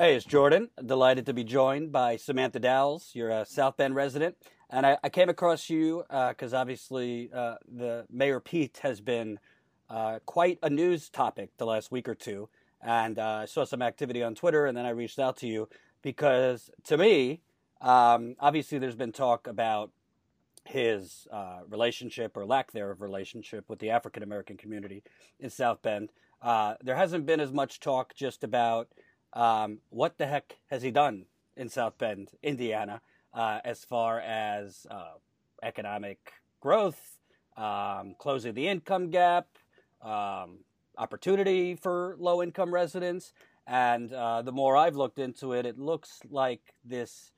Hey, it's Jordan. Delighted to be joined by Samantha Dowles. You're a South Bend resident. And I, I came across you because uh, obviously uh, the Mayor Pete has been uh, quite a news topic the last week or two. And uh, I saw some activity on Twitter, and then I reached out to you because to me, um, obviously, there's been talk about his uh, relationship or lack thereof relationship with the African American community in South Bend. Uh, there hasn't been as much talk just about um, what the heck has he done in South Bend, Indiana, uh, as far as uh, economic growth, um, closing the income gap, um, opportunity for low income residents? And uh, the more I've looked into it, it looks like this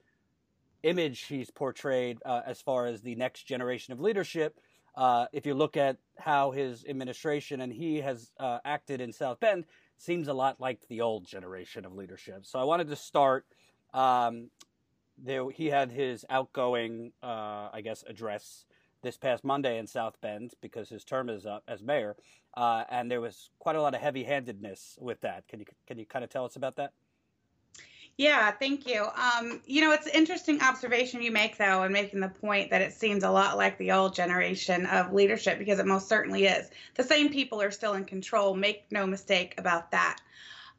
image he's portrayed uh, as far as the next generation of leadership. Uh, if you look at how his administration and he has uh, acted in South Bend, seems a lot like the old generation of leadership. So I wanted to start. Um, there, he had his outgoing, uh, I guess, address this past Monday in South Bend because his term is up as mayor, uh, and there was quite a lot of heavy-handedness with that. Can you can you kind of tell us about that? Yeah, thank you. Um, you know, it's an interesting observation you make, though, and making the point that it seems a lot like the old generation of leadership because it most certainly is. The same people are still in control. Make no mistake about that.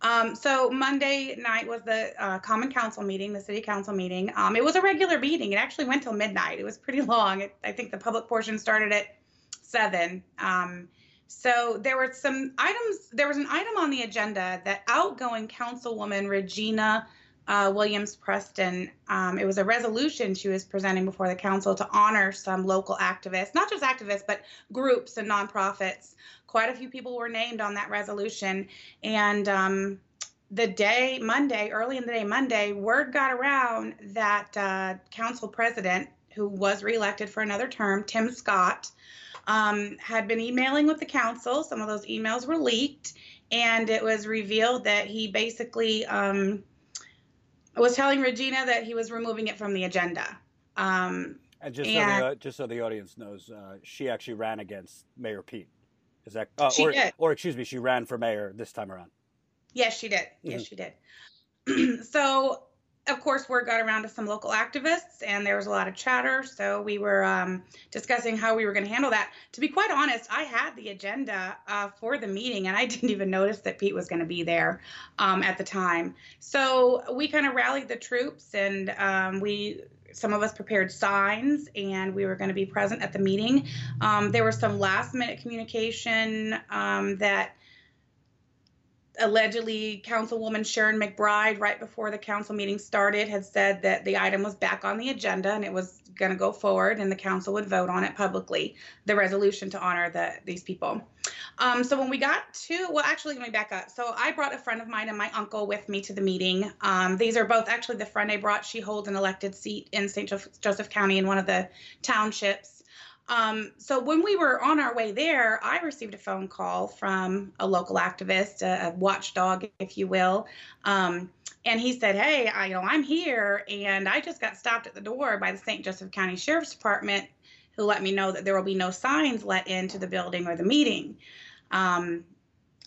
Um, so Monday night was the uh, Common Council meeting, the City Council meeting. Um, it was a regular meeting. It actually went till midnight. It was pretty long. It, I think the public portion started at seven. Um, so there were some items. There was an item on the agenda that outgoing Councilwoman Regina uh, Williams Preston. Um, it was a resolution she was presenting before the council to honor some local activists, not just activists, but groups and nonprofits. Quite a few people were named on that resolution. And um, the day, Monday, early in the day, Monday, word got around that uh, council president, who was reelected for another term, Tim Scott, um, had been emailing with the council. Some of those emails were leaked, and it was revealed that he basically um, was telling Regina that he was removing it from the agenda. Um, and just and, so the just so the audience knows, uh, she actually ran against Mayor Pete. Is that? Uh, she or, did. Or excuse me, she ran for mayor this time around. Yes, she did. Mm-hmm. Yes, she did. so of course, word got around to some local activists, and there was a lot of chatter. So we were um, discussing how we were going to handle that. To be quite honest, I had the agenda uh, for the meeting, and I didn't even notice that Pete was going to be there um, at the time. So we kind of rallied the troops, and um, we some of us prepared signs and we were going to be present at the meeting. Um, there was some last minute communication um, that allegedly councilwoman sharon mcbride right before the council meeting started had said that the item was back on the agenda and it was going to go forward and the council would vote on it publicly the resolution to honor the, these people. Um, so when we got to well actually let me back up. So i brought a friend of mine and my uncle with me to the meeting. Um, these are both actually the friend i brought she holds an elected seat in st joseph county in one of the townships um, so when we were on our way there, I received a phone call from a local activist, a, a watchdog, if you will. Um, and he said, "Hey, I, you know, I'm here, and I just got stopped at the door by the St. Joseph County Sheriff's Department, who let me know that there will be no signs let into the building or the meeting." Um,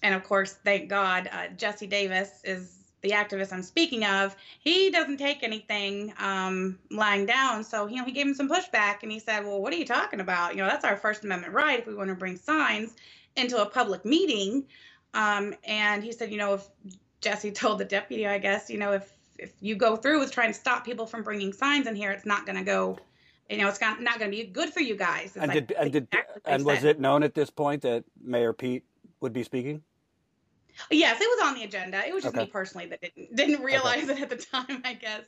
and of course, thank God, uh, Jesse Davis is the activist I'm speaking of, he doesn't take anything um, lying down. So, you know, he gave him some pushback and he said, Well, what are you talking about? You know, that's our First Amendment right if we want to bring signs into a public meeting. Um, and he said, You know, if Jesse told the deputy, I guess, you know, if if you go through with trying to stop people from bringing signs in here, it's not going to go. You know, it's not, not going to be good for you guys. It's and like, did and did and was it known at this point that Mayor Pete would be speaking? Yes, it was on the agenda. It was just okay. me personally that didn't didn't realize okay. it at the time. I guess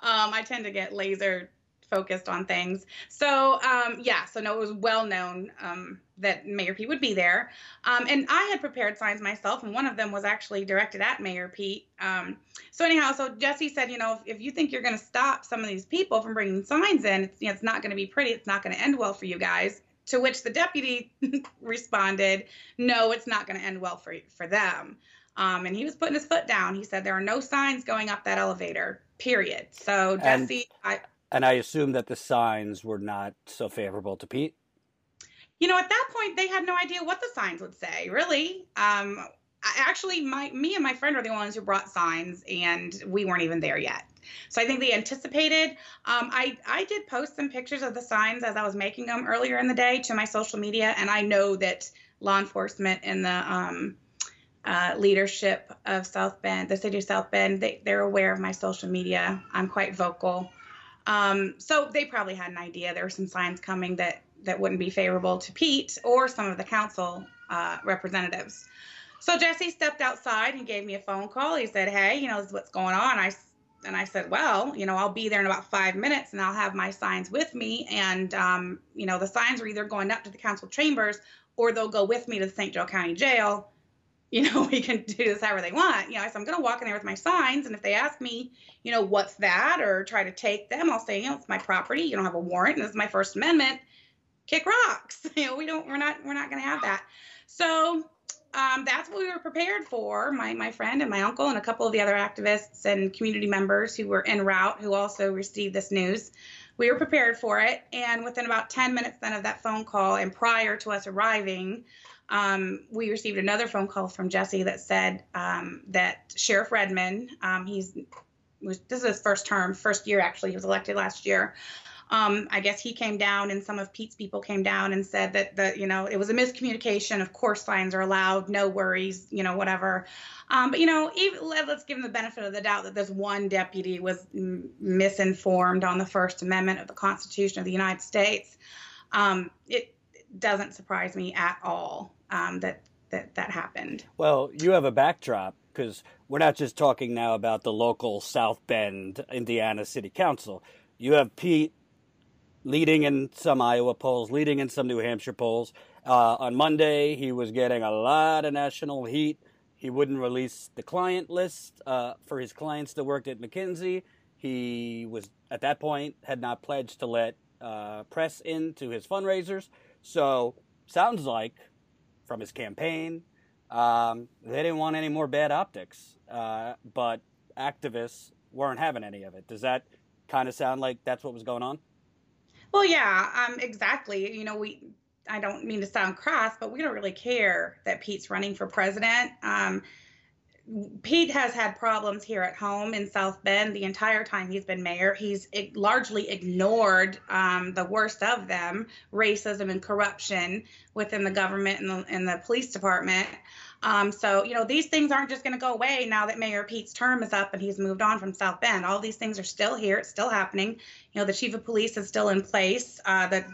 um, I tend to get laser focused on things. So um, yeah, so no, it was well known um, that Mayor Pete would be there, um, and I had prepared signs myself, and one of them was actually directed at Mayor Pete. Um, so anyhow, so Jesse said, you know, if, if you think you're going to stop some of these people from bringing signs in, it's, you know, it's not going to be pretty. It's not going to end well for you guys. To which the deputy responded, "No, it's not going to end well for for them." Um, and he was putting his foot down. He said there are no signs going up that elevator. Period. So Jesse, and, I and I assume that the signs were not so favorable to Pete. You know, at that point, they had no idea what the signs would say. Really, um, actually, my me and my friend are the ones who brought signs, and we weren't even there yet. So I think they anticipated. Um, I I did post some pictures of the signs as I was making them earlier in the day to my social media, and I know that law enforcement and the um, uh, leadership of South Bend, the city of South Bend, they, they're aware of my social media. I'm quite vocal. Um, so they probably had an idea there were some signs coming that that wouldn't be favorable to Pete or some of the council uh, representatives. So Jesse stepped outside and gave me a phone call. He said, "Hey, you know, what's going on." I and I said, "Well, you know, I'll be there in about five minutes, and I'll have my signs with me. And um, you know, the signs are either going up to the council chambers or they'll go with me to the St. Joe County Jail. You know, we can do this however they want. You know, so I'm going to walk in there with my signs, and if they ask me, you know, what's that, or try to take them, I'll say, you know, it's my property. You don't have a warrant, and this is my First Amendment. Kick rocks. You know, we don't. We're not. We're not going to have that. So um, that's what we were prepared for. My my friend and my uncle and a couple of the other activists and community members who were en route who also received this news. We were prepared for it, and within about 10 minutes then of that phone call, and prior to us arriving, um, we received another phone call from Jesse that said um, that Sheriff Redman, um, he's was this is his first term, first year actually. He was elected last year. Um, I guess he came down and some of Pete's people came down and said that the you know it was a miscommunication. Of course, signs are allowed, no worries, you know whatever. Um, but you know, even, let's give him the benefit of the doubt that this one deputy was m- misinformed on the First Amendment of the Constitution of the United States. Um, it doesn't surprise me at all um, that that that happened. Well, you have a backdrop because we're not just talking now about the local South Bend, Indiana City Council. You have Pete leading in some Iowa polls, leading in some New Hampshire polls. Uh, on Monday, he was getting a lot of national heat. He wouldn't release the client list uh, for his clients that worked at McKinsey. He was, at that point, had not pledged to let uh, press into his fundraisers. So, sounds like from his campaign, um, they didn't want any more bad optics. Uh, but activists weren't having any of it. Does that kind of sound like that's what was going on? Well, yeah, um, exactly. You know, we I don't mean to sound crass, but we don't really care that Pete's running for president. Um, Pete has had problems here at home in South Bend the entire time he's been mayor. He's largely ignored um, the worst of them racism and corruption within the government and the, and the police department. Um, so, you know, these things aren't just going to go away now that Mayor Pete's term is up and he's moved on from South Bend. All these things are still here. It's still happening. You know, the chief of police is still in place. Uh, the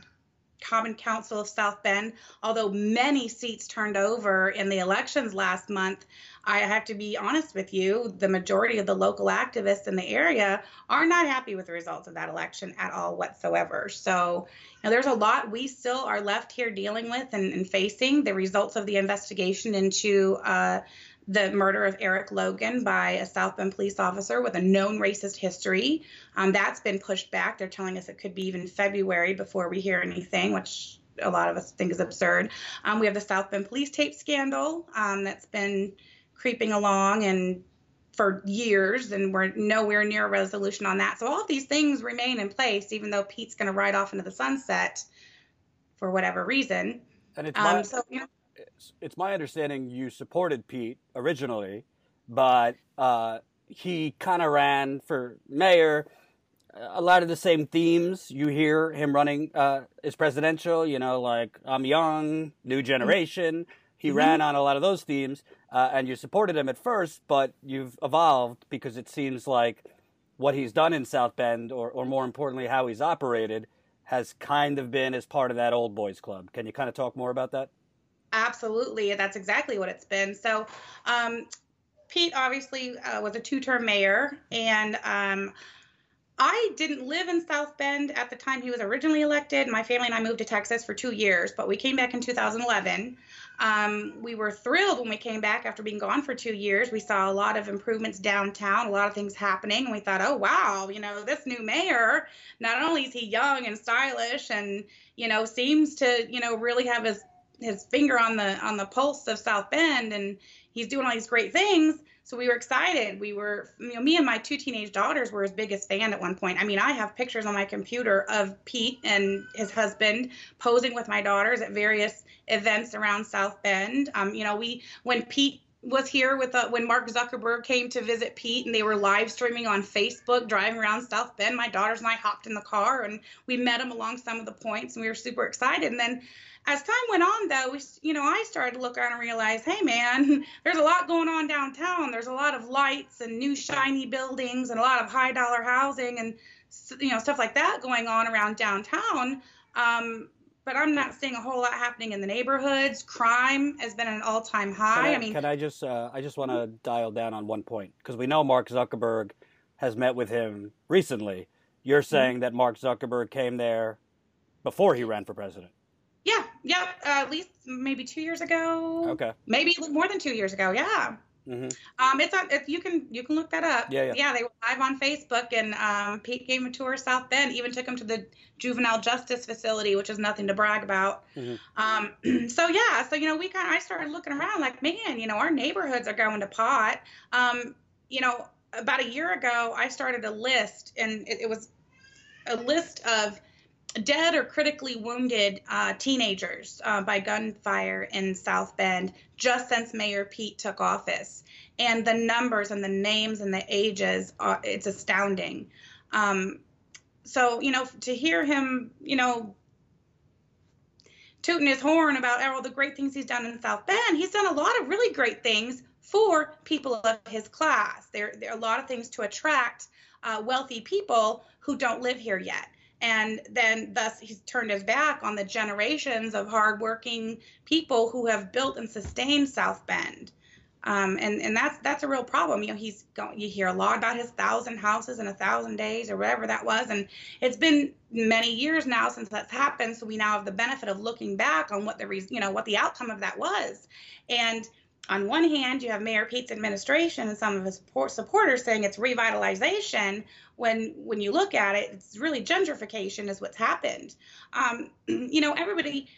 Common Council of South Bend, although many seats turned over in the elections last month, I have to be honest with you, the majority of the local activists in the area are not happy with the results of that election at all whatsoever. So, you know, there's a lot we still are left here dealing with and, and facing the results of the investigation into uh, the murder of Eric Logan by a South Bend police officer with a known racist history. Um, that's been pushed back. They're telling us it could be even February before we hear anything, which a lot of us think is absurd. Um, we have the South Bend police tape scandal um, that's been creeping along and for years, and we're nowhere near a resolution on that. So all of these things remain in place, even though Pete's going to ride off into the sunset for whatever reason. And it's my, um, so, you know, it's, my understanding you supported Pete originally, but uh, he kind of ran for mayor. A lot of the same themes you hear him running uh, is presidential. You know, like I'm young, new generation. He mm-hmm. ran on a lot of those themes uh, and you supported him at first, but you've evolved because it seems like what he's done in South Bend, or, or more importantly, how he's operated, has kind of been as part of that old boys club. Can you kind of talk more about that? Absolutely. That's exactly what it's been. So, um, Pete obviously uh, was a two term mayor, and um, I didn't live in South Bend at the time he was originally elected. My family and I moved to Texas for two years, but we came back in 2011. Um, we were thrilled when we came back after being gone for two years. We saw a lot of improvements downtown, a lot of things happening, and we thought, oh wow, you know, this new mayor, not only is he young and stylish, and you know, seems to, you know, really have his his finger on the on the pulse of South Bend, and he's doing all these great things so we were excited. We were, you know, me and my two teenage daughters were his biggest fan at one point. I mean, I have pictures on my computer of Pete and his husband posing with my daughters at various events around South Bend. Um, you know, we when Pete was here with uh, when Mark Zuckerberg came to visit Pete, and they were live streaming on Facebook, driving around South Bend. My daughters and I hopped in the car, and we met him along some of the points, and we were super excited. And then as time went on though we you know i started to look around and realize hey man there's a lot going on downtown. There's a lot of lights and new shiny buildings and a lot of high dollar housing and you know stuff like that going on around downtown. Um, but i'm not seeing a whole lot happening in the neighborhoods. Crime has been an all-time high I, i, mean can i just uh, i just want to dial down on one point because we know mark zuckerberg has met with him recently. You're mm-hmm. saying mm-hmm. that mark zuckerberg came there before he ran for president yeah, yeah, uh, at least maybe two years ago. Okay. Maybe more than two years ago. Yeah. Mm-hmm. Um, it's on. If you can, you can look that up. Yeah, yeah. Yeah, they were live on Facebook, and um, Pete gave a tour South Bend. Even took him to the juvenile justice facility, which is nothing to brag about. Mm-hmm. Um, so yeah, so you know, we kind of I started looking around like, man, you know, our neighborhoods are going to pot. Um, you know, about a year ago, I started a list, and it, it was a list of dead or critically wounded uh, teenagers uh, by gunfire in South Bend just since Mayor Pete took office. And the numbers and the names and the ages, are, it's astounding. Um, so, you know, to hear him, you know, tooting his horn about all the great things he's done in South Bend, he's done a lot of really great things for people of his class. There, there are a lot of things to attract uh, wealthy people who don't live here yet and then thus he's turned his back on the generations of hardworking people who have built and sustained South Bend. Um, and and that's that's a real problem. You know, he's going. You hear a lot about his thousand houses in a thousand days or whatever that was, and it's been many years now since that's happened. So we now have the benefit of looking back on what the reason, you know, what the outcome of that was. And on one hand, you have Mayor Pete's administration and some of his supporters saying it's revitalization. When when you look at it, it's really gentrification is what's happened. Um, you know, everybody.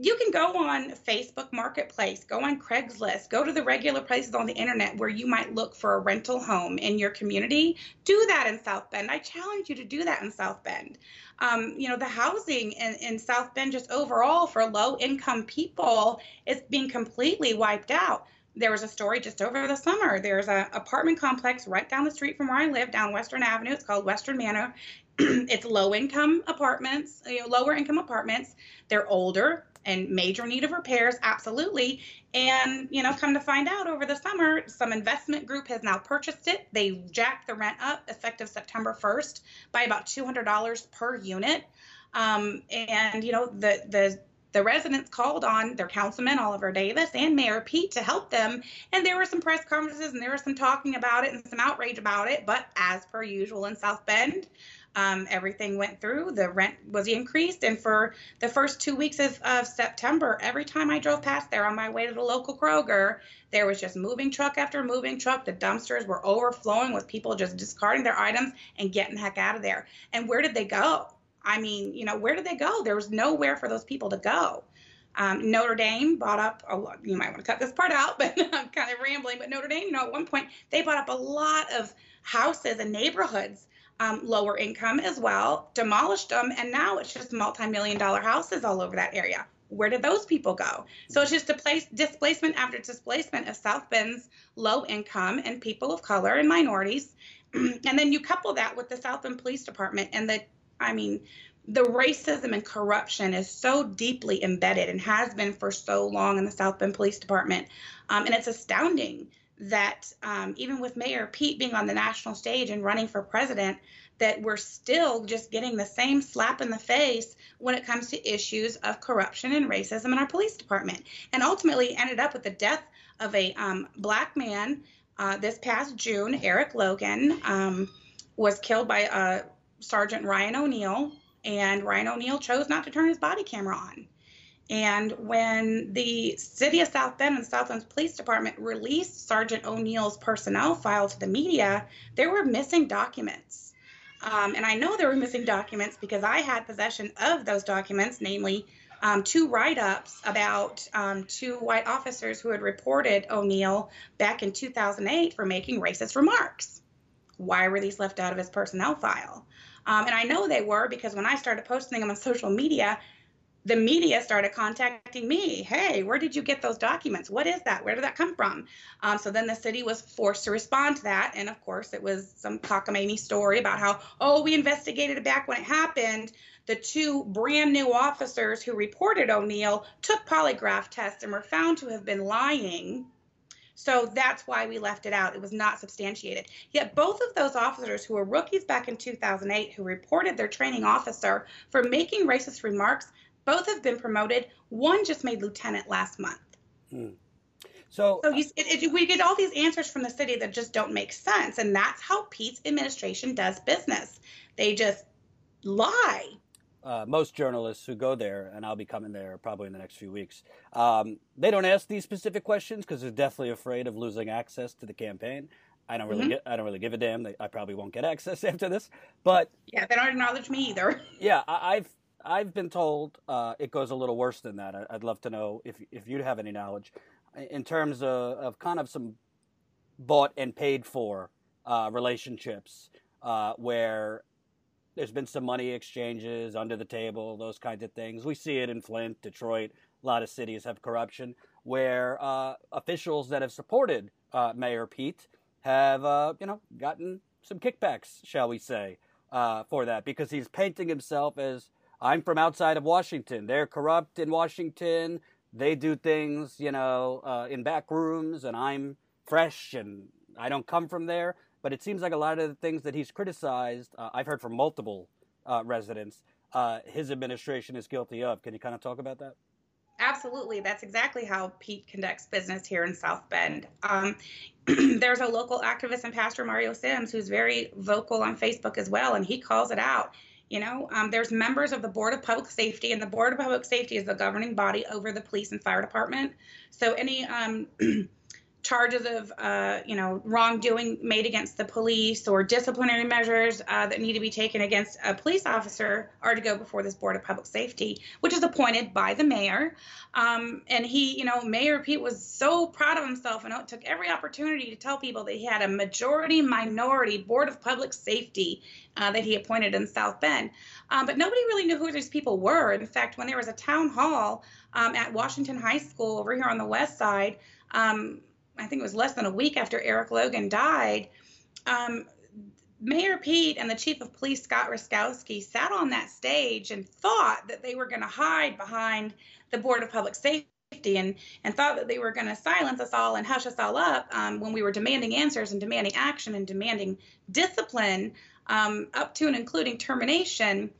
You can go on Facebook Marketplace, go on Craigslist, go to the regular places on the internet where you might look for a rental home in your community. Do that in South Bend. I challenge you to do that in South Bend. Um, you know, the housing in, in South Bend, just overall for low income people, is being completely wiped out there was a story just over the summer. There's an apartment complex right down the street from where I live, down Western Avenue. It's called Western Manor. it's low income apartments, you know, lower income apartments. They're older and major need of repairs, absolutely. And you know, come to find out over the summer, some investment group has now purchased it. They jacked the rent up effective September 1st by about $200 per unit. Um, and you know, the the the residents called on their councilman Oliver Davis and Mayor Pete to help them, and there were some press conferences and there was some talking about it and some outrage about it. But as per usual in South Bend, um, everything went through. The rent was increased, and for the first two weeks of, of September, every time I drove past there on my way to the local Kroger, there was just moving truck after moving truck. The dumpsters were overflowing with people just discarding their items and getting the heck out of there. And where did they go? I mean, you know, where did they go? There was nowhere for those people to go. Um, Notre Dame bought up a lot. You might want to cut this part out, but I'm kind of rambling. But Notre Dame, you know, at one point they bought up a lot of houses and neighborhoods, um, lower income as well, demolished them, and now it's just multi-million dollar houses all over that area. Where did those people go? So it's just place displacement after displacement of South Bend's low income and people of color and minorities. and then you couple that with the South Bend Police Department and the I mean, the racism and corruption is so deeply embedded and has been for so long in the South Bend Police Department. Um, and it's astounding that um, even with Mayor Pete being on the national stage and running for president, that we're still just getting the same slap in the face when it comes to issues of corruption and racism in our police department. And ultimately ended up with the death of a um, black man uh, this past June, Eric Logan. Um, was killed by a Sergeant Ryan O'Neill, and Ryan O'Neill chose not to turn his body camera on. And when the city of South Bend and South Bend Police Department released Sergeant O'Neill's personnel file to the media, there were missing documents. Um, and I know there were missing documents because I had possession of those documents, namely um, two write ups about um, two white officers who had reported O'Neill back in 2008 for making racist remarks. Why were these left out of his personnel file? Um, and I know they were because when I started posting them on social media, the media started contacting me. Hey, where did you get those documents? What is that? Where did that come from? Um, so then the city was forced to respond to that. And of course, it was some cockamamie story about how, oh, we investigated it back when it happened. The two brand new officers who reported O'Neill took polygraph tests and were found to have been lying. So that's why we left it out. It was not substantiated. Yet both of those officers who were rookies back in 2008 who reported their training officer for making racist remarks both have been promoted. One just made lieutenant last month. Hmm. So, so you, it, it, we get all these answers from the city that just don't make sense, and that's how Pete's administration does business. They just lie. Uh, most journalists who go there, and I'll be coming there probably in the next few weeks, um, they don't ask these specific questions because they're definitely afraid of losing access to the campaign. I don't really mm-hmm. get. I don't really give a damn. I probably won't get access after this. But yeah, they don't acknowledge me either. yeah, I, have I've been told uh, it goes a little worse than that. I, would love to know if if you have any knowledge in terms of, of kind of some bought and paid for uh, relationships uh, where there's been some money exchanges under the table, those kinds of things. We see it in Flint, Detroit. A lot of cities have corruption where uh, officials that have supported uh, Mayor Pete have, uh, you know, gotten some kickbacks, shall we say, for that because he's painting himself as I'm from outside of Washington. They're corrupt in Washington. They do things, you know, uh, in back rooms, and I'm fresh and I don't come from there. But it seems like a lot of the things that he's criticized, uh, I've heard from multiple uh, residents, uh, his administration is guilty of. Can you kind of talk about that? Absolutely. That's exactly how Pete conducts business here in South Bend. Um, there's a local activist and Pastor Mario Sims who's very vocal on Facebook as well, and he calls it out. You know, um, there's members of the Board of Public Safety, and the Board of Public Safety is the governing body over the police and fire department. So any um, charges of uh, you know wrongdoing made against the police or disciplinary measures uh, that need to be taken against a police officer are to go before this board of public safety which is appointed by the mayor. Um, and he you know mayor pete was so proud of himself and took every opportunity to tell people that he had a majority minority board of public safety uh, that he appointed in south bend. Um, but nobody really knew who these people were. In fact when there was a town hall um, at washington high school over here on the west side um, I think it was less than a week after Eric Logan died, um, Mayor Pete and the chief of police, Scott Ruszkowski, sat on that stage and thought that they were going to hide behind the Board of Public Safety and, and thought that they were going to silence us all and hush us all up um, when we were demanding answers and demanding action and demanding discipline um, up to and including termination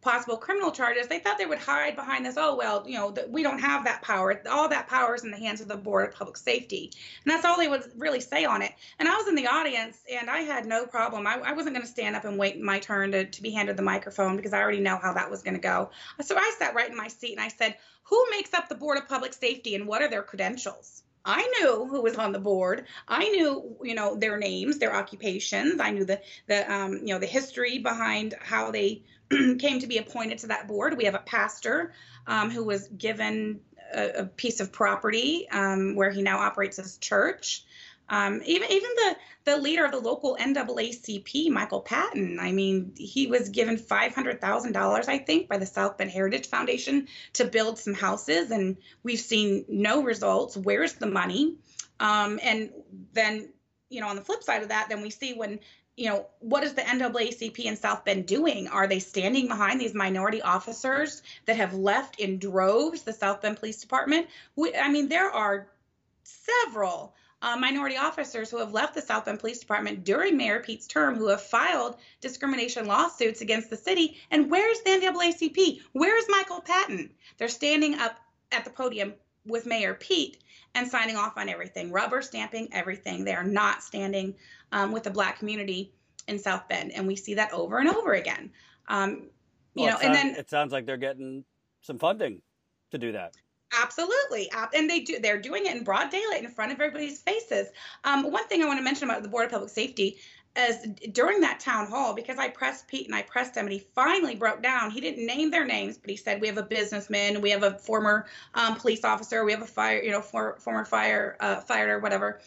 possible criminal charges, they thought they would hide behind this. Oh well, you know, we don't have that power. All that power is in the hands of the Board of Public Safety, and that's all they would really say on it. And I was in the audience, and I had no problem. I, I wasn't going to stand up and wait my turn to, to be handed the microphone because I already know how that was going to go. So I sat right in my seat and I said, "Who makes up the Board of Public Safety, and what are their credentials?" I knew who was on the board. I knew, you know, their names, their occupations. I knew the the um, you know the history behind how they came to be appointed to that board. We have a pastor um, who was given a, a piece of property um, where he now operates his church. Um, even even the the leader of the local NAACP, Michael Patton. I mean, he was given five hundred thousand dollars, I think, by the South Bend Heritage Foundation to build some houses, and we've seen no results. Where's the money? Um, and then, you know, on the flip side of that, then we see when you know, what is the NAACP in South Bend doing? Are they standing behind these minority officers that have left in droves the South Bend Police Department? We, I mean, there are several uh, minority officers who have left the South Bend Police Department during Mayor Pete's term who have filed discrimination lawsuits against the city. And where's the NAACP? Where's Michael Patton? They're standing up at the podium with Mayor Pete and signing off on everything, rubber stamping everything. They are not standing um, with the Black community in South Bend, and we see that over and over again. Um, you well, know, and then it sounds like they're getting some funding to do that. Absolutely, and they do. They're doing it in broad daylight in front of everybody's faces. Um, one thing I want to mention about the Board of Public Safety as during that town hall, because I pressed Pete and I pressed him, and he finally broke down. He didn't name their names, but he said, "We have a businessman, we have a former um, police officer, we have a fire, you know, for, former fire uh, fighter, whatever."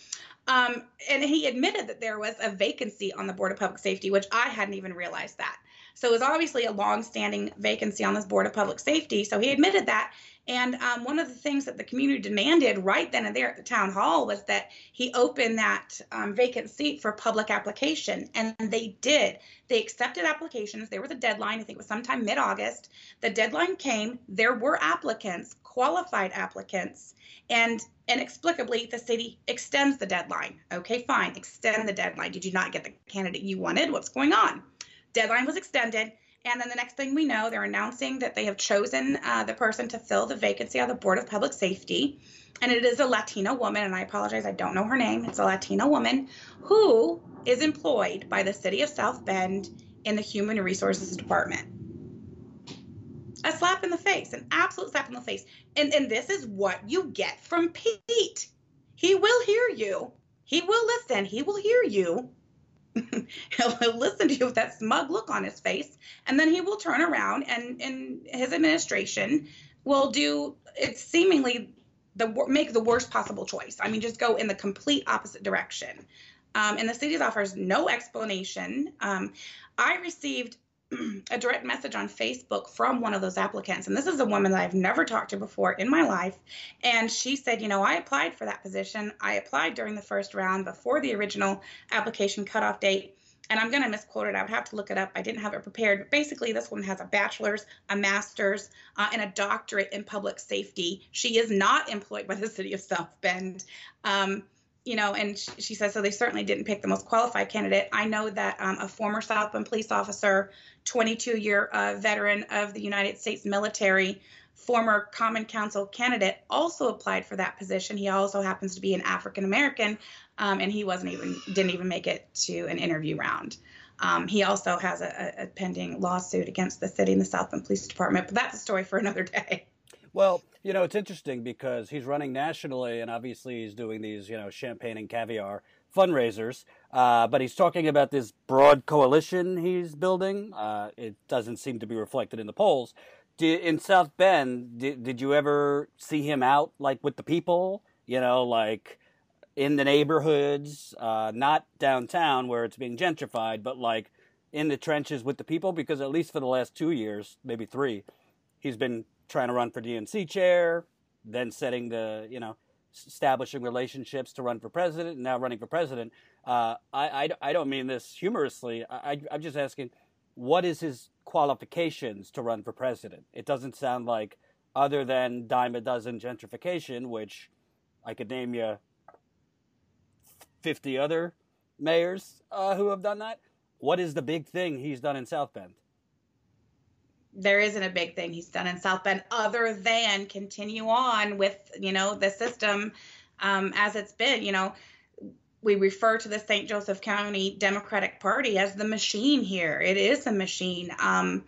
Um, and he admitted that there was a vacancy on the Board of Public Safety, which I hadn't even realized that. So it was obviously a long-standing vacancy on this board of public safety. So he admitted that. And um, one of the things that the community demanded right then and there at the town hall was that he open that um, vacant seat for public application. And they did. They accepted applications. There was a deadline, I think it was sometime mid August. The deadline came. There were applicants, qualified applicants. And inexplicably, the city extends the deadline. Okay, fine, extend the deadline. Did you not get the candidate you wanted? What's going on? Deadline was extended. And then the next thing we know, they're announcing that they have chosen uh, the person to fill the vacancy on the Board of Public Safety. And it is a Latina woman, and I apologize, I don't know her name. It's a Latina woman who is employed by the city of South Bend in the Human Resources Department. A slap in the face, an absolute slap in the face. And, and this is what you get from Pete. He will hear you. He will listen. He will hear you he'll, listen to you with that smug look on his face, and then he will turn around and, and his administration will do it's seemingly the make the worst possible choice. I mean, just go in the complete opposite direction. Um, and the city offers no explanation. Um, I received a direct message on Facebook from one of those applicants. And this is a woman that I've never talked to before in my life. And she said, You know, I applied for that position. I applied during the first round before the original application cutoff date. And I'm going to misquote it. I would have to look it up. I didn't have it prepared. But basically, this woman has a bachelor's, a master's, uh, and a doctorate in public safety. She is not employed by the city of South Bend. Um, you know, and she says, so they certainly didn't pick the most qualified candidate. I know that um, a former South Bend police officer, 22 year uh, veteran of the United States military, former Common Council candidate, also applied for that position. He also happens to be an African American, um, and he wasn't even didn't even make it to an interview round. Um, he also has a, a pending lawsuit against the city and the South Bend Police Department, but that's a story for another day. Well, you know, it's interesting because he's running nationally, and obviously he's doing these, you know, champagne and caviar fundraisers. Uh, but he's talking about this broad coalition he's building. Uh, it doesn't seem to be reflected in the polls. Did, in South Bend, did, did you ever see him out like with the people? You know, like in the neighborhoods, uh, not downtown where it's being gentrified, but like in the trenches with the people? Because at least for the last two years, maybe three, he's been trying to run for DNC chair, then setting the, you know, establishing relationships to run for president, and now running for president. Uh, I, I, I, don't mean this humorously. I, I'm just asking, what is his qualifications to run for president? It doesn't sound like, other than dime a dozen gentrification, which I could name you 50 other mayors uh, who have done that. What is the big thing he's done in South Bend? There isn't a big thing he's done in South Bend other than continue on with you know the system um, as it's been. You know, we refer to the St. Joseph County Democratic Party as the machine here. It is a machine. Um,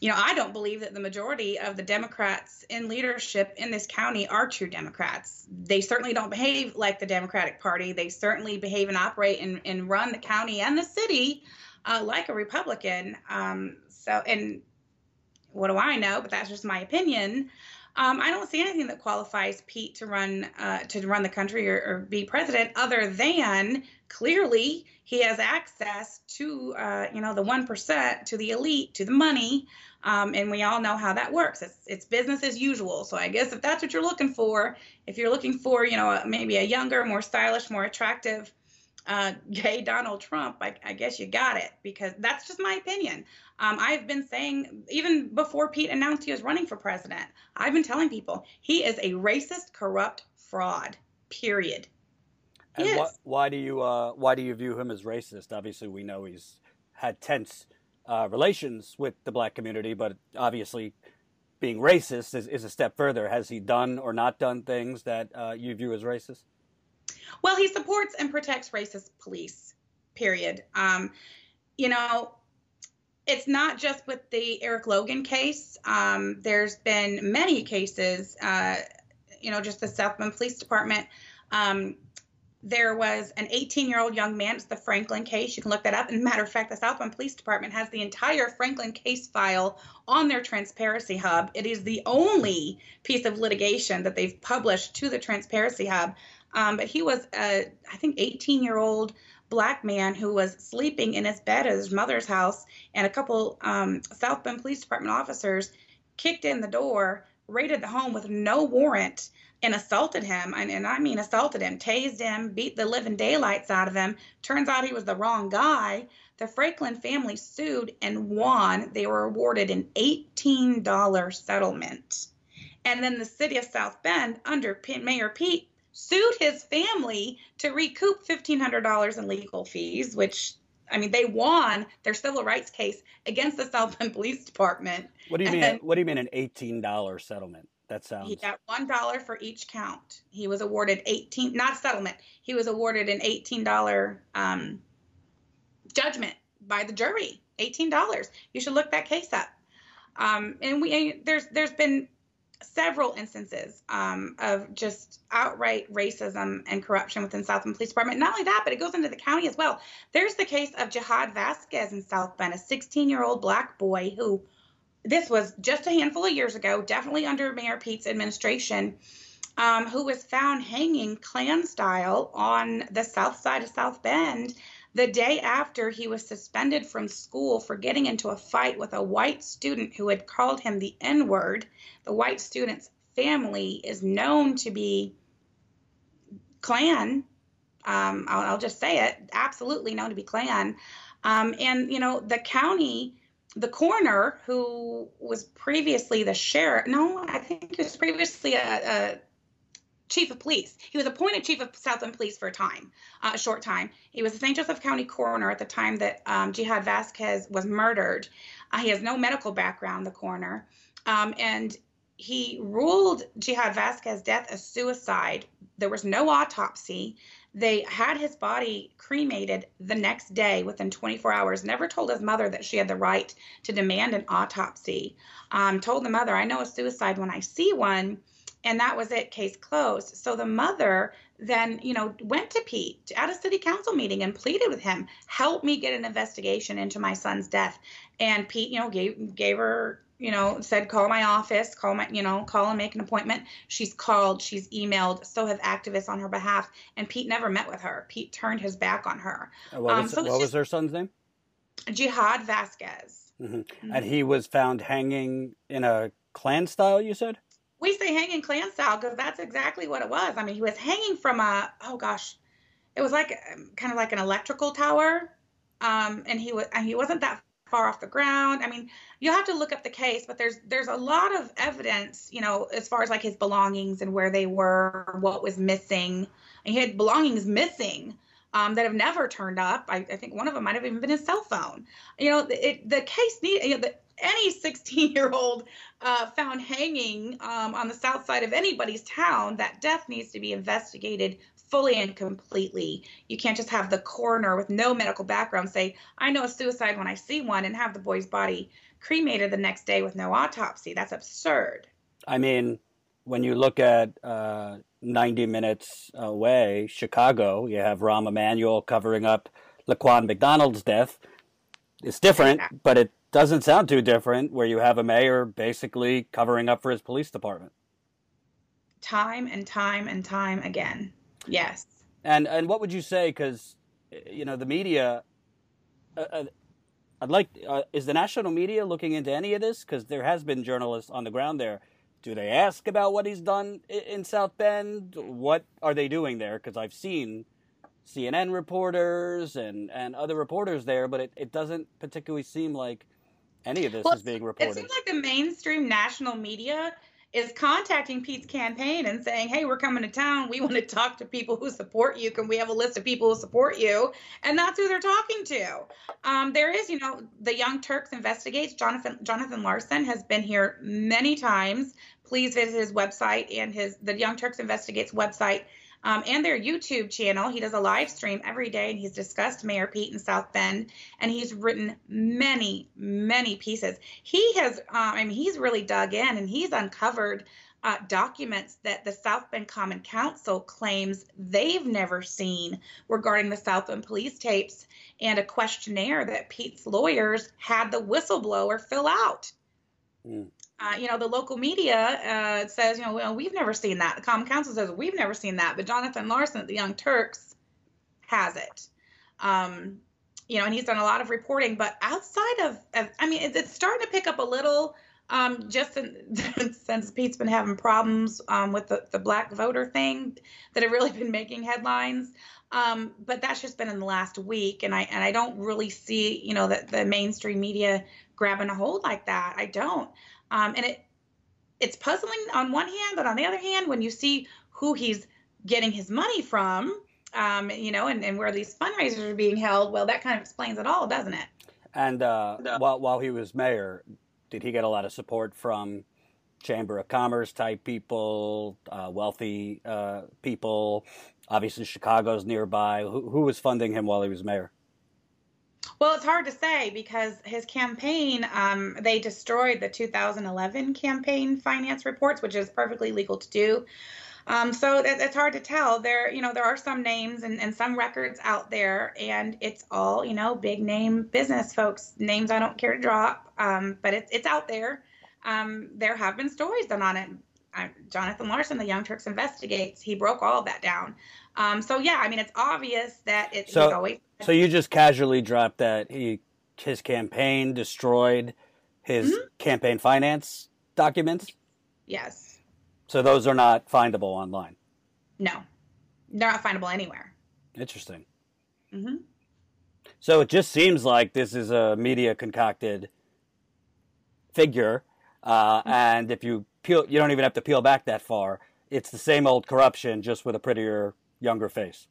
you know, I don't believe that the majority of the Democrats in leadership in this county are true Democrats. They certainly don't behave like the Democratic Party. They certainly behave and operate and, and run the county and the city uh, like a Republican. Um, so, and what do I know? But that's just my opinion. Um, I don't see anything that qualifies Pete to run uh, to run the country or, or, be president, other than clearly he has access to uh, you know the one percent, to the elite, to the money, um, and we all know how that works. It's it's business as usual. So I guess if that's what you're looking for, if you're looking for you know maybe a younger, more stylish, more attractive uh, gay Donald Trump, I, I, guess you got it because that's just my opinion. Um, I've been saying, even before Pete announced he was running for president, I've been telling people he is a racist, corrupt fraud, period. And wh- why do you uh, why do you view him as racist? Obviously, we know he's had tense uh, relations with the black community, but obviously, being racist is, is, a step further. Has he done or not done things that uh, you view as racist? Well, he supports and protects racist police, period. Um, you know, it's not just with the Eric Logan case. Um, there's been many cases, uh, you know, just the South Bend Police Department. Um, there was an 18 year old young man. It's the Franklin case. You can look that up. And matter of fact, the South Bend Police Department has the entire Franklin case file on their Transparency Hub. It is the only piece of litigation that they've published to the Transparency Hub um, but he was a, I think, 18 year old black man who was sleeping in his bed at his mother's house, and a couple um, South Bend Police Department officers kicked in the door, raided the home with no warrant, and assaulted him. And, and I mean, assaulted him, tased him, beat the living daylights out of him. Turns out he was the wrong guy. The Franklin family sued and won. They were awarded an $18 settlement. And then the city of South Bend, under Mayor Pete, sued his family to recoup $1,500 in legal fees, which I mean, they won their civil rights case against the South Bend Police Department. What do you mean? what do you mean an eighteen dollar settlement? That sounds. He got one dollar for each count. He was awarded eighteen, not settlement. He was awarded an eighteen dollar um, judgment by the jury. Eighteen dollars. You should look that case up. Um, and we there's there's been several instances um, of just outright racism and corruption within South Bend Police Department. Not only that, but it goes into the county as well. There's the case of Jihad Vasquez in South Bend, a 16 year old black boy who, this was just a handful of years ago, definitely under Mayor Pete's administration, um, who was found hanging Klan style on the south side of South Bend the day after he was suspended from school for getting into a fight with a white student who had called him the N word. The white student's family is known to be Klan. Um, I'll, I'll, just say it, absolutely known to be Klan. Um, and, you know, the county, the coroner who was previously the sheriff, no, I think he was previously a, a chief of police. He was appointed chief of Southland Police for a time, uh, a short time. He was the St. Joseph County coroner at the time that um, Jihad Vasquez was murdered. Uh, he has no medical background, the coroner, um, and he ruled Jihad Vasquez's death a suicide. There was no autopsy. They had his body cremated the next day within 24 hours. Never told his mother that she had the right to demand an autopsy. Um, told the mother, I know a suicide when I see one and that was it case closed. So the mother then you know went to pete at a city council meeting and pleaded with him help me get an investigation into my son's death. And pete you know gave gave her you know said call my office call my you know call and make an appointment. She's called she's emailed so have activists on her behalf and pete never met with her. Pete turned his back on her. What was, um, so what was her son's name? Jihad vasquez. Mm-hmm. Mm-hmm. and he was found hanging in a Klan style you said we say hanging Klan style because that's exactly what it was. I mean, he was hanging from a oh gosh, it was like um, kind of like an electrical tower, um, and he was and he wasn't that far off the ground. I mean, you'll have to look up the case, but there's there's a lot of evidence, you know, as far as like his belongings and where they were, what was missing. And he had belongings missing um, that have never turned up. I, I, think one of them might have even been his cell phone. You know, it, the case need you know, the, any 16 year old uh, found hanging um, on the south side of anybody's town, that death needs to be investigated fully and completely. You can't just have the coroner with no medical background say, I know a suicide when I see one, and have the boy's body cremated the next day with no autopsy. That's absurd. I mean, when you look at uh, 90 minutes away, Chicago, you have Rahm Emanuel covering up Laquan McDonald's death. It's different, but it doesn't sound too different where you have a mayor basically covering up for his police department. Time and time and time again. Yes. And and what would you say cuz you know the media uh, uh, I'd like uh, is the national media looking into any of this cuz there has been journalists on the ground there. Do they ask about what he's done in South Bend? What are they doing there cuz I've seen CNN reporters and, and other reporters there, but it, it doesn't particularly seem like any of this well, is being reported. It seems like the mainstream national media is contacting Pete's campaign and saying, "Hey, we're coming to town. We want to talk to people who support you. Can we have a list of people who support you?" And that's who they're talking to. Um, there is, you know, the Young Turks investigates. Jonathan Jonathan Larsen has been here many times. Please visit his website and his the Young Turks investigates website um, and their YouTube channel. He does a live stream every day, and he's discussed Mayor Pete in South Bend, and he's written many, many pieces. He has, uh, I mean, he's really dug in, and he's uncovered uh, documents that the South Bend Common Council claims they've never seen regarding the South Bend police tapes and a questionnaire that Pete's lawyers had the whistleblower fill out. Mm. Uh, you know, the local media uh, says, you know, well, we've never seen that. The Common Council says we've never seen that, but Jonathan Larsen at the Young Turks has it. Um, you know, and he's done a lot of reporting. But outside of, of I mean, it's, starting to pick up a little. Um, just in, since Pete's been having problems um, with the, the black voter thing that have really been making headlines. Um, but that's just been in the last week, and I and I don't really see you know that the mainstream media grabbing a hold like that. I don't, um, and it it's puzzling on one hand, but on the other hand, when you see who he's getting his money from, um, you know, and, and where these fundraisers are being held, well, that kind of explains it all, doesn't it? And uh, while while he was mayor, did he get a lot of support from Chamber of Commerce type people, uh, wealthy uh, people? Obviously, Chicago's nearby. Who, who was funding him while he was mayor? Well, it's hard to say because his campaign, um, they destroyed the 2011 campaign finance reports, which is perfectly legal to do. Um, so it, it's hard to tell. There, you know, there are some names and, and some records out there, and it's all, you know, big name business folks, names I don't care to drop, um, but it's it's out there. Um, there have been stories done on it. I, Jonathan Larsen, the Young Turks investigates. He broke all of that down. Um, so yeah, I mean, it's obvious that it's so, always. So you just casually dropped that he his campaign destroyed his mm-hmm. campaign finance documents. Yes. So those are not findable online. No, they're not findable anywhere. Interesting. Mm-hmm. So it just seems like this is a media concocted figure, uh, mm-hmm. and if you peel, you don't even have to peel back that far. It's the same old corruption, just with a prettier younger face.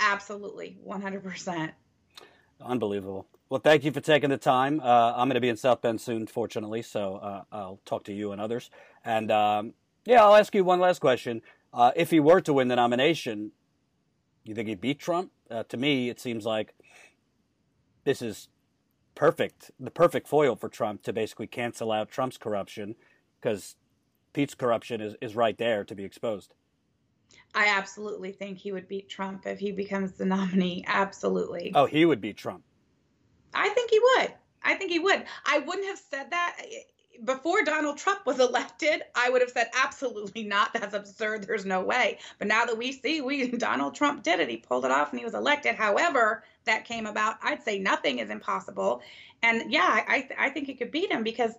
Absolutely, 100%. Unbelievable. Well, thank you for taking the time. Uh, I'm going to be in South Bend soon, fortunately, so uh, I'll talk to you and others. And um, yeah, I'll ask you one last question. Uh, if he were to win the nomination, you think he'd beat Trump? Uh, to me, it seems like this is perfect, the perfect foil for Trump to basically cancel out Trump's corruption because Pete's corruption is, is right there to be exposed. I absolutely think he would beat Trump if he becomes the nominee. Absolutely. Oh, he would beat Trump. I think he would. I think he would. I wouldn't have said that before Donald Trump was elected. I would have said absolutely not. That's absurd. There's no way. But now that we see, we Donald Trump did it. He pulled it off and he was elected. However, that came about. I'd say nothing is impossible. And yeah, I I think he could beat him because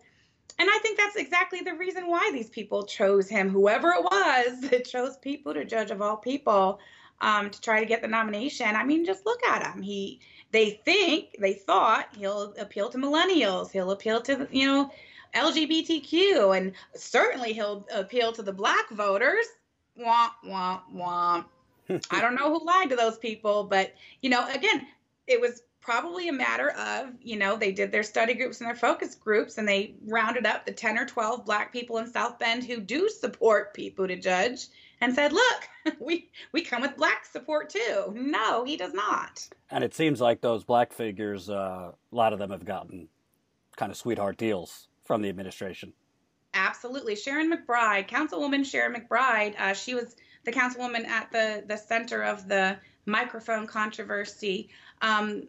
and I think that's exactly the reason why these people chose him, whoever it was that chose Pete Buttigieg of all people um, to try to get the nomination. I mean, just look at him. He, they think, they thought he'll appeal to millennials, he'll appeal to you know LGBTQ, and certainly he'll appeal to the black voters. Womp womp womp. I don't know who lied to those people, but you know, again, it was probably a matter of, you know, they did their study groups and their focus groups and they rounded up the 10 or 12 black people in South Bend who do support Pete Buttigieg and said, look, we, we come with black support too. No, he does not. And it seems like those black figures, uh, a lot of them have gotten kind of sweetheart deals from the administration. Absolutely. Sharon McBride, Councilwoman Sharon McBride, uh, she was the councilwoman at the, the center of the microphone controversy. Um,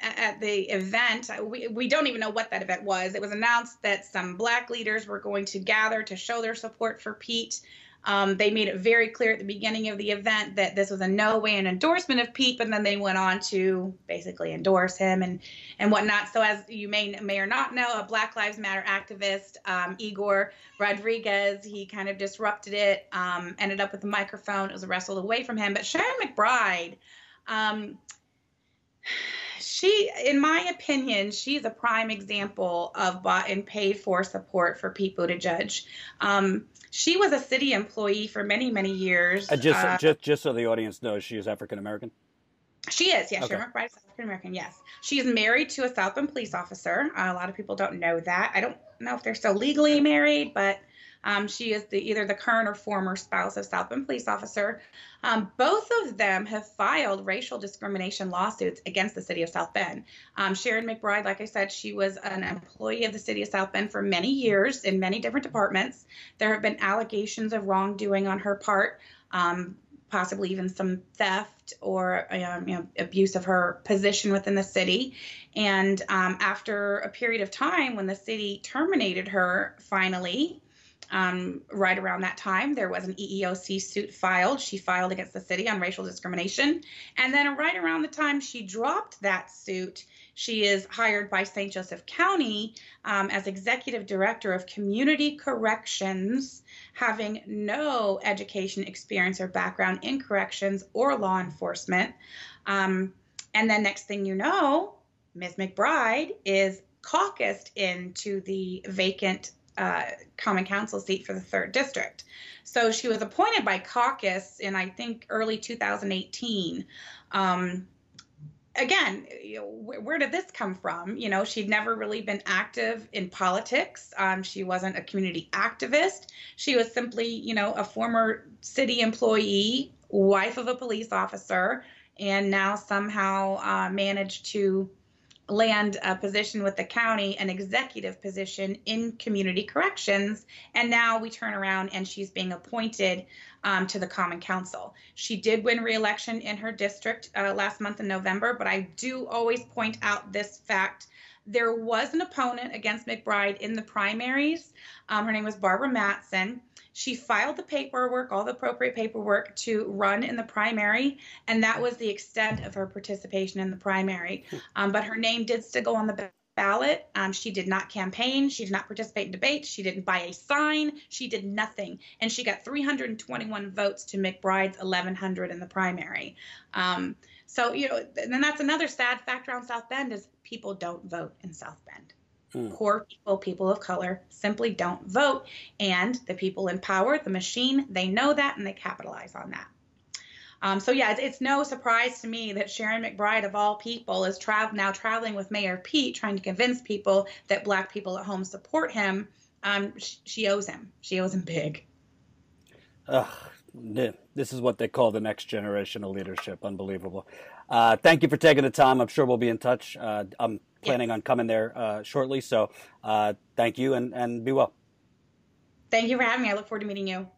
at the event, we, we don't even know what that event was. It was announced that some black leaders were going to gather to show their support for Pete. Um, they made it very clear at the beginning of the event that this was in no way an endorsement of Pete, but then they went on to basically endorse him and and whatnot. So, as you may may or not know, a Black Lives Matter activist, um, Igor Rodriguez, he kind of disrupted it, um, ended up with the microphone. It was wrestled away from him. But Sharon McBride. She, in my opinion, she's a prime example of bought and paid for support for Pete Buttigieg. Um, she was a city employee for many, many years. Uh, just, uh, just, just so the audience knows, she is African American. She is, yes. Okay. Sharon McBride is African American, yes. She is married to a South Bend police officer. Uh, a lot of people don't know that. I don't know if they're still legally married, but um, she is the, either the current or former spouse of South Bend police officer. Um, both of them have filed racial discrimination lawsuits against the city of South Bend. Um, Sharon McBride, like I said, she was an employee of the city of South Bend for many years in many different departments. There have been allegations of wrongdoing on her part. Um, possibly even some theft or um, you know, abuse of her position within the city. And um, after a period of time, when the city terminated her finally, Um, right around that time, there was an EEOC suit filed. She filed against the city on racial discrimination. And then, right around the time she dropped that suit, she is hired by St. Joseph County um, as executive director of community corrections, having no education, experience, or background in corrections or law enforcement. Um, and then, next thing you know, Ms. McBride is caucused into the vacant uh, common council seat for the third district. So she was appointed by caucus in, I think, early 2018. Um, again, where, did this come from? You know, she'd never really been active in politics. Um, she wasn't a community activist. She was simply, you know, a former city employee, wife of a police officer, and now somehow uh, managed to land a position with the county, an executive position in community corrections. And now we turn around and she's being appointed um, to the Common Council. She did win reelection in her district uh, last month in November, but I do always point out this fact. There was an opponent against McBride in the primaries. Um, her name was Barbara Matson. She filed the paperwork, all the appropriate paperwork to run in the primary, and that was the extent of her participation in the primary. Um, but her name did still go on the ballot. Um, she did not campaign. She did not participate in debates. She didn't buy a sign. She did nothing. And she got 321 votes to McBride's 1,100 in the primary. Um, so, you know, and that's another sad fact around South Bend is people don't vote in South Bend. Mm. Poor people, people of color, simply don't vote. And the people in power, the machine, they know that and they capitalize on that. Um, so yeah, it's, it's, no surprise to me that Sharon McBride, of all people, is tra- now traveling with Mayor Pete, trying to convince people that Black people at home support him. Um, sh- she owes him. She owes him big. Ugh, this is what they call the next generation of leadership. Unbelievable. Uh, thank you for taking the time. I'm sure we'll be in touch. Uh, I'm planning yes. on coming there uh, shortly. So uh, thank you and, and be well. Thank you for having me. I look forward to meeting you.